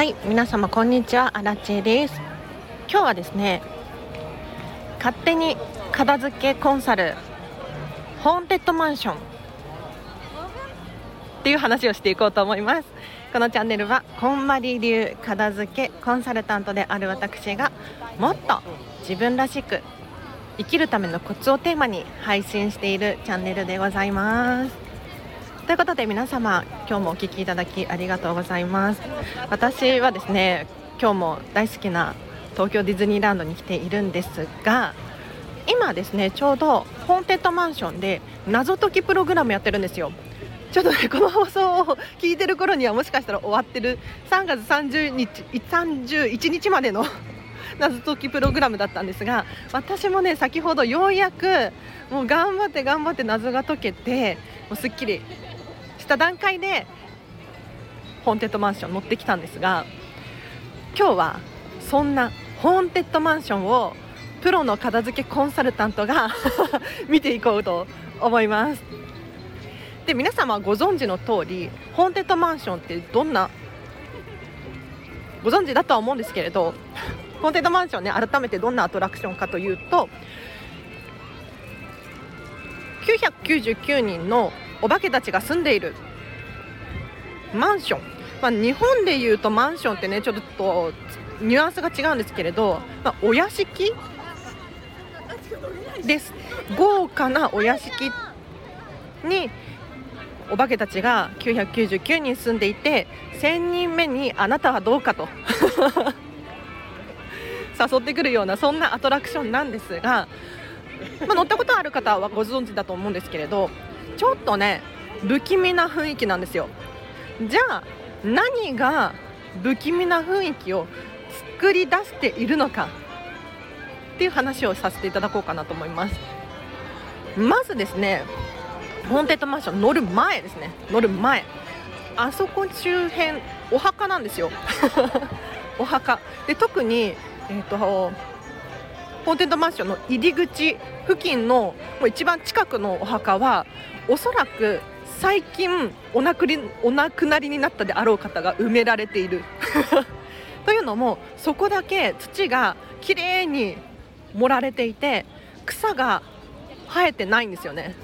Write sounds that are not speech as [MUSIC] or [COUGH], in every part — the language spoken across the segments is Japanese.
はい皆様こんにちは。アラチェです。今日はですね勝手に片付けコンサルホーンテッドマンションっていう話をしていこうと思います。このチャンネルはこんまり流片付けコンサルタントである私がもっと自分らしく生きるためのコツをテーマに配信しているチャンネルでございます。ということで皆様今日もお聞きいただきありがとうございます。私はですね今日も大好きな東京ディズニーランドに来ているんですが今ですねちょうどホーンテッドマンションで謎解きプログラムやってるんですよ。ちょっとねこの放送を聞いてる頃にはもしかしたら終わってる。3月30日31日までの [LAUGHS] 謎解きプログラムだったんですが私もね先ほどようやくもう頑張って頑張って謎が解けてもうすっきりした段階でホーンテッドマンション乗ってきたんですが今日はそんなホーンテッドマンションをプロの片付けコンサルタントが [LAUGHS] 見ていこうと思います。で皆様ご存知の通りホーンテッドマンションってどんなご存知だとは思うんですけれどホーンテッドマンションね改めてどんなアトラクションかというと999人のお化けたちが住んでいる。マンション、まあ、日本でいうとマンションってねちょっとニュアンスが違うんですけれど、まあ、お屋敷です。豪華なお屋敷にお化けたちが999人住んでいて1000人目にあなたはどうかと。[LAUGHS] 誘ってくるようなそんなアトラクションなんですが、まあ、乗ったことある方はご存知だと思うんですけれどちょっとね不気味な雰囲気なんですよ。じゃあ何が不気味な雰囲気を作り出しているのかっていう話をさせていただこうかなと思います。まずですねホーンテッドマンション乗る前ですね。乗る前。あそこ周辺お墓なんですよ。[LAUGHS] お墓。で特にえーと、ホーンテッドマンションの入り口付近のもう一番近くのお墓はおそらく最近お亡くりお亡くなりになったであろう方が埋められている。[LAUGHS] というのもそこだけ土がきれいに盛られていて草が生えてないんですよね。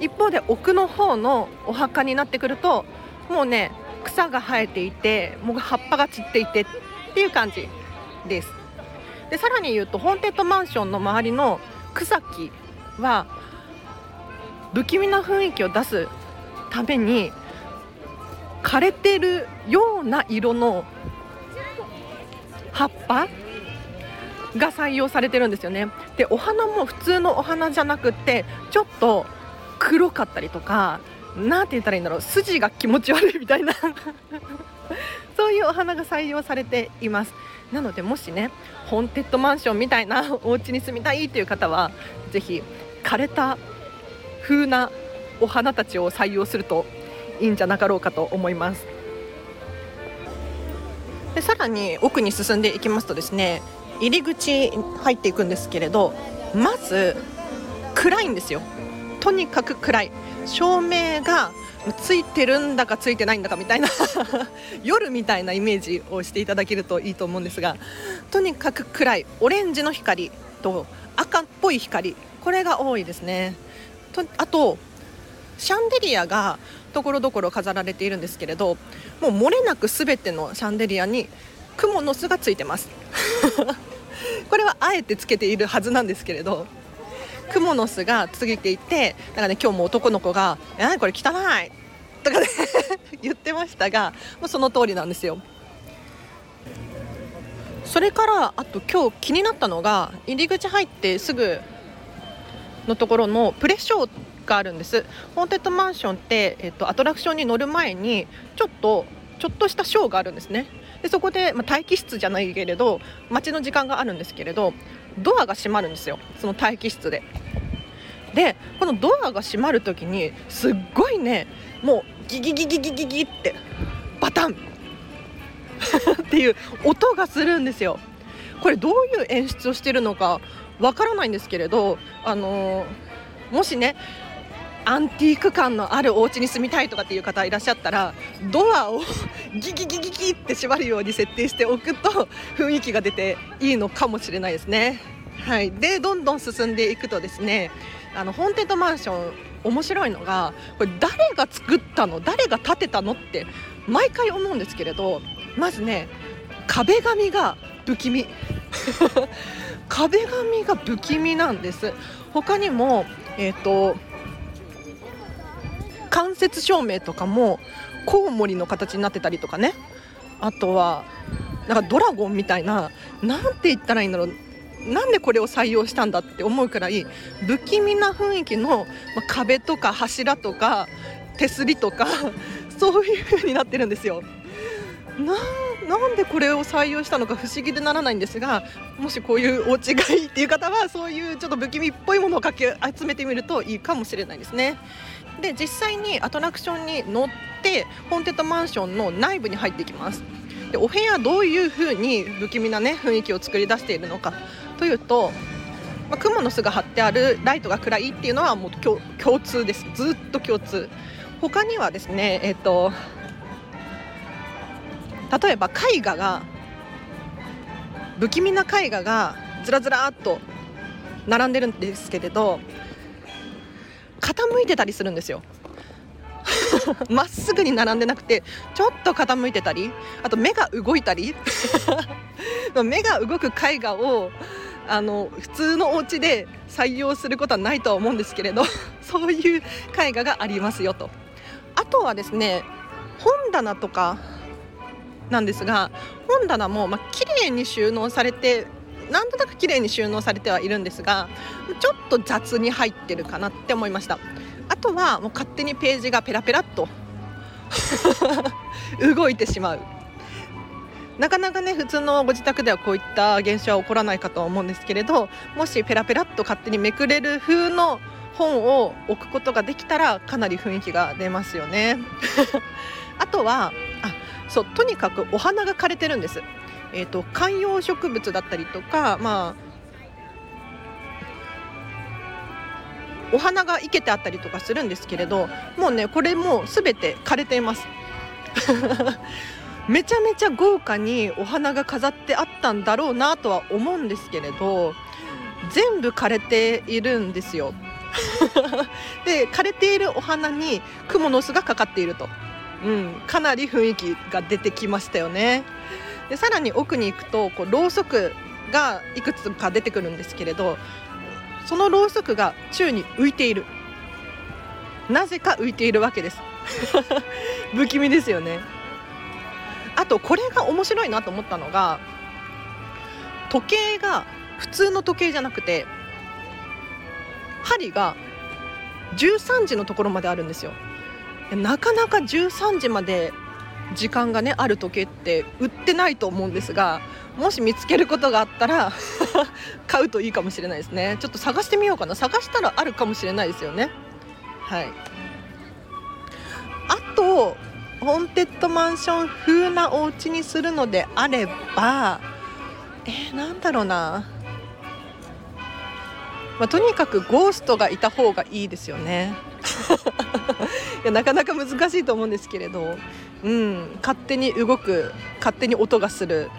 一方で奥の方のお墓になってくるともうね草が生えていてもう葉っぱが散っていてっていう感じです。でさらに言うとホーンテッドマンションの周りの草木は不気味な雰囲気を出すために枯れてるような色の葉っぱが採用されてるんですよね。でお花も普通のお花じゃなくてちょっと黒かったりとか何て言ったらいいんだろう筋が気持ち悪いみたいな。[LAUGHS] そういうお花が採用されています。なのでもしねホーンテッドマンションみたいなお家に住みたいという方はぜひ枯れた風なお花たちを採用するといいんじゃなかろうかと思います。でさらに奥に進んでいきますとですね入り口入っていくんですけれどまず暗いんですよ。とにかく暗い。照明がついてるんだかついてないんだかみたいな [LAUGHS] 夜みたいなイメージをしていただけるといいと思うんですがとにかく暗いオレンジの光と赤っぽい光これが多いですね。とあとシャンデリアがところどころ飾られているんですけれどもう漏れなく全てのシャンデリアにクモの巣がついてます。[LAUGHS] これはあえてつけているはずなんですけれどクモの巣がついていてだからね今日も男の子が「えこれ汚い!」とかね [LAUGHS] 言ってましたがもうその通りなんですよ。それからあと今日気になったのが入り口入ってすぐのところのプレショーがあるんですホーンテッドマンションって、えっと、アトラクションに乗る前にちょっとちょっとしたショーがあるんですねでそこで、まあ、待機室じゃないけれど待ちの時間があるんですけれどドアが閉まるんですよ。その待機室で。でこのドアが閉まる時にすっごいねもうギギギギギギギってバタン [LAUGHS] っていう音がするんですよ。これどういう演出をしてるのかわからないんですけれどあのー、もしねアンティーク感のあるお家に住みたいとかっていう方いらっしゃったらドアを [LAUGHS] ギギギギギって縛るように設定しておくと雰囲気が出ていいのかもしれないですね。はい、でどんどん進んでいくとですねあのホーンテッドマンション面白いのがこれ誰が作ったの？誰が建てたの？って毎回思うんですけれどまずね壁紙が不気味。[LAUGHS] 壁紙が不気味なんです。他にもえっ、ー、と間接照明とかもコウモリの形になってたりとかねあとはなんかドラゴンみたいななんて言ったらいいんだろうなんでこれを採用したんだって思うくらい不気味な雰囲気の壁とか柱とか手すりとか [LAUGHS] そういう風になってるんですよ。なんでこれを採用したのか不思議でならないんですがもしこういうお家がいいっていう方はそういうちょっと不気味っぽいものをかき集めてみるといいかもしれないですね。で実際にアトラクションに乗ってホーンテッドマンションの内部に入っていきます。でお部屋どういう風に不気味なね雰囲気を作り出しているのか。というと、まあ、蜘蛛の巣が張ってあるライトが暗いっていうのはもう共通です。ずっと共通。他にはですねえっ、ー、と例えば絵画が不気味な絵画がずらずらっと並んでるんですけれど傾いてたりするんですよ。[LAUGHS] まっすぐに並んでなくてちょっと傾いてたりあと目が動いたり [LAUGHS] 目が動く絵画をあの普通のお家で採用することはないとは思うんですけれど [LAUGHS] そういう絵画がありますよと。あとはですね本棚とかなんですが本棚もまあ綺麗に収納されてなんとなく綺麗に収納されてはいるんですがちょっと雑に入ってるかなって思いました。あとはもう勝手にページがペラペラっと [LAUGHS] 動いてしまう。なかなかね普通のご自宅ではこういった現象は起こらないかと思うんですけれどもしペラペラっと勝手にめくれる風の本を置くことができたらかなり雰囲気が出ますよね。[LAUGHS] あとはあそうとにかくお花が枯れてるんです、えーと、観葉植物だったりとかまあお花が生けてあったりとかするんですけれどもうねこれも全て枯れています。[LAUGHS] めちゃめちゃ豪華にお花が飾ってあったんだろうなとは思うんですけれど全部枯れているんですよ。[LAUGHS] で枯れているお花にクモの巣がかかっていると、うん、かなり雰囲気が出てきましたよね。でさらに奥に行くとこうろうそくがいくつか出てくるんですけれどそのろうそくが宙に浮いている。なぜか浮いているわけです。[LAUGHS] 不気味ですよね。あとこれが面白いなと思ったのが時計が普通の時計じゃなくて針が13時のところまであるんですよ。なかなか13時まで時間がねある時計って売ってないと思うんですがもし見つけることがあったら [LAUGHS] 買うといいかもしれないですね。ちょっと探してみようかな。探したらあるかもしれないですよね。はい。あとホーンテッドマンション風なお家にするのであればえー、なんだろうな、まあ、とにかくゴーストがいた方がいいですよね。[LAUGHS] いやなかなか難しいと思うんですけれど、うん、勝手に動く勝手に音がする。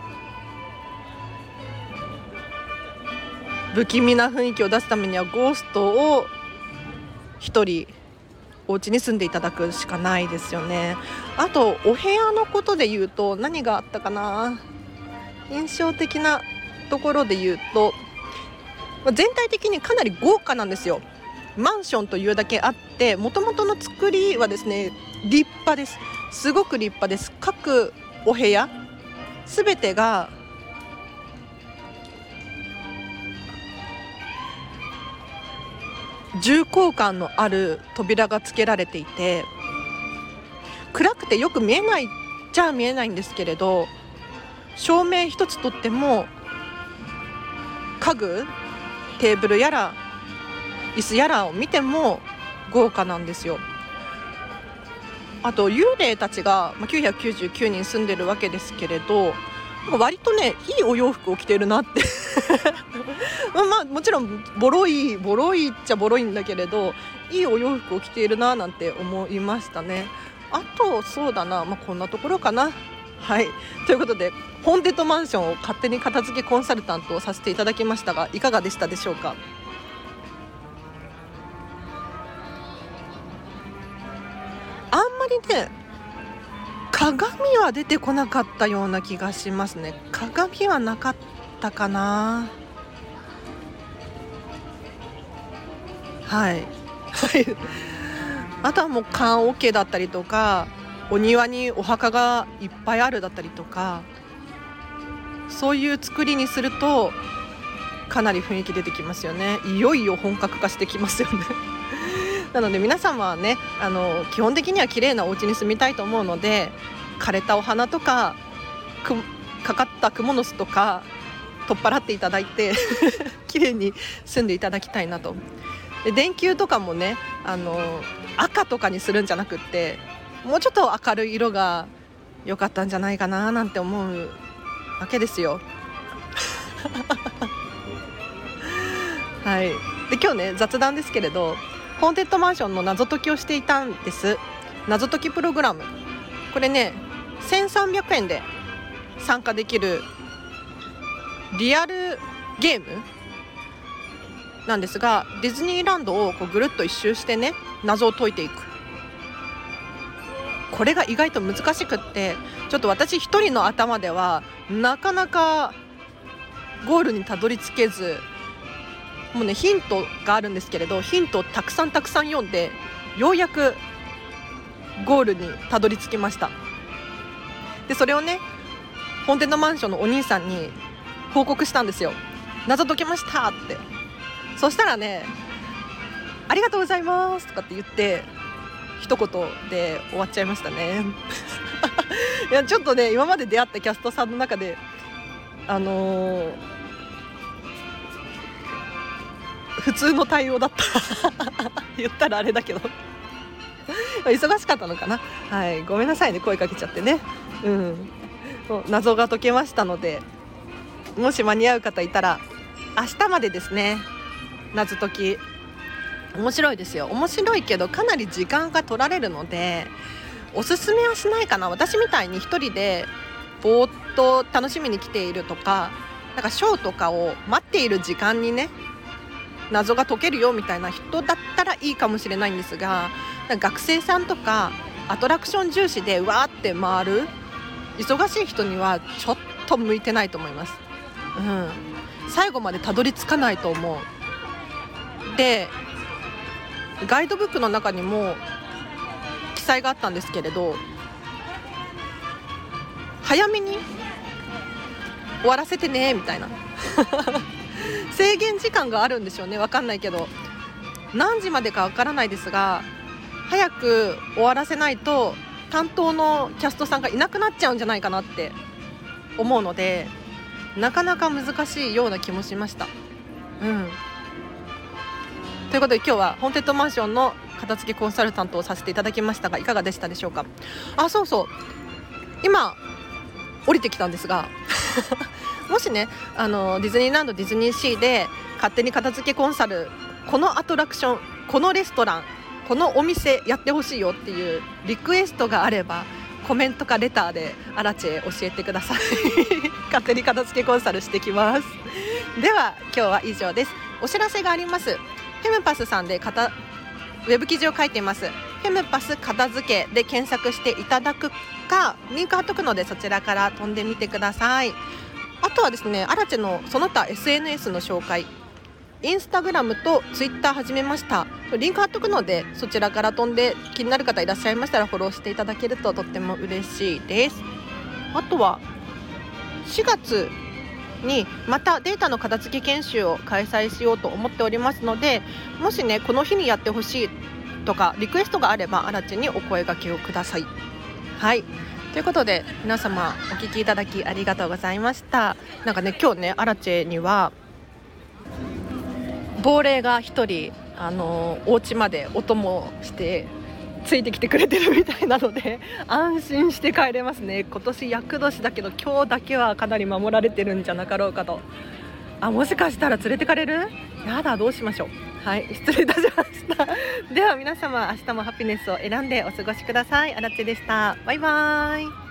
不気味な雰囲気を出すためにはゴーストを1人お家に住んでいただくしかないですよね。あとお部屋のことで言うと何があったかな。印象的なところで言うと全体的にかなり豪華なんですよ。マンションというだけあってもともとの作りはですね立派です。すごく立派です各お部屋すべてが重厚感のある扉がつけられていて暗くてよく見えないじゃ見えないんですけれど照明一つとっても家具テーブルやら椅子やらを見ても豪華なんですよ。あと幽霊たちが999人住んでるわけですけれど割とねいいお洋服を着てるなって。[LAUGHS] まあもちろんボロいボロいっちゃボロいんだけれどいいお洋服を着ているななんて思いましたね。あとそうだな、まあ、こんなところかな。はい。ということでホンテッドマンションを勝手に片付けコンサルタントをさせていただきましたがいかがでしたでしょうか？ね鏡は出てこなかったような気がしますね。鏡はなかったかな。はいはい。[LAUGHS] あとはもう棺桶だったりとかお庭にお墓がいっぱいあるだったりとかそういう作りにするとかなり雰囲気出てきますよね。いよいよ本格化してきますよね。なので皆様はねあの基本的には綺麗なお家に住みたいと思うので枯れたお花とかくかかったクモの巣とか取っ払っていただいて [LAUGHS] 綺麗に住んでいただきたいなとで電球とかもねあの赤とかにするんじゃなくってもうちょっと明るい色が良かったんじゃないかななんて思うわけですよ。[LAUGHS] はい、で今日ね雑談ですけれどホーンテッドマンションの謎解きをしていたんです。謎解きプログラム。これね1300円で参加できるリアルゲームなんですがディズニーランドをこうぐるっと一周してね謎を解いていく。これが意外と難しくってちょっと私一人の頭ではなかなかゴールにたどり着けずもうねヒントがあるんですけれどヒントをたくさんたくさん読んでようやくゴールにたどり着きました。でそれをね本店のマンションのお兄さんに報告したんですよ。謎解けましたって。そしたらね「ありがとうございます」とかって言って一言で終わっちゃいましたね。[LAUGHS] いやちょっとね今まで出会ったキャストさんの中であのー、普通の対応だった。[LAUGHS] 言ったらあれだけど。忙しかったのかな。はい。ごめんなさいね声かけちゃってね。うん。謎が解けましたのでもし間に合う方いたら明日までですね。謎解き。面白いですよ。面白いけどかなり時間が取られるのでおすすめはしないかな。私みたいに1人でぼーっと楽しみに来ているとかなんかショーとかを待っている時間にね謎が解けるよみたいな人だったらいいかもしれないんですが学生さんとかアトラクション重視でわーって回る忙しい人にはちょっと向いてないと思います。うん、最後までたどり着かないと思う。でガイドブックの中にも記載があったんですけれど早めに終わらせてねみたいな。制限時間があるんでしょうね。分かんないけど。何時までか分からないですが早く終わらせないと担当のキャストさんがいなくなっちゃうんじゃないかなって思うのでなかなか難しいような気もしました。うん。ということで今日はホーンテッドマンションの片付けコンサルタントをさせていただきましたがいかがでしたでしょうか？あそうそう。今降りてきたんですが [LAUGHS] もしねあのディズニーランドディズニーシーで勝手に片付けコンサルこのアトラクションこのレストランこのお店やってほしいよっていうリクエストがあればコメントかレターでアラチェ教えてください。[LAUGHS] 勝手に片付けコンサルしてきます。では今日は以上です。お知らせがあります。フェムパスさんでウェブ記事を書いています。フェムパス片付けで検索していただくかリンク貼っとくのでそちらから飛んでみてください。あとはですねアラチェのその他 SNS の紹介。インスタグラムとツイッター始めました。リンク貼っとくのでそちらから飛んで気になる方いらっしゃいましたらフォローしていただけるととっても嬉しいです。あとは4月にまたデータの片付け研修を開催しようと思っておりますのでもしねこの日にやってほしいとかリクエストがあればあらちにお声がけをください。はい。ということで皆様お聞きいただきありがとうございました。なんかね今日ねアラチェには亡霊が1人あのお家までお供してついてきてくれてるみたいなので [LAUGHS] 安心して帰れますね。今年厄年だけど今日だけはかなり守られてるんじゃなかろうかと。あもしかしたら連れてかれる？やだどうしましょう。はい失礼いたしました。では皆様明日もハピネスを選んでお過ごしください。あらちでした。バイバーイ。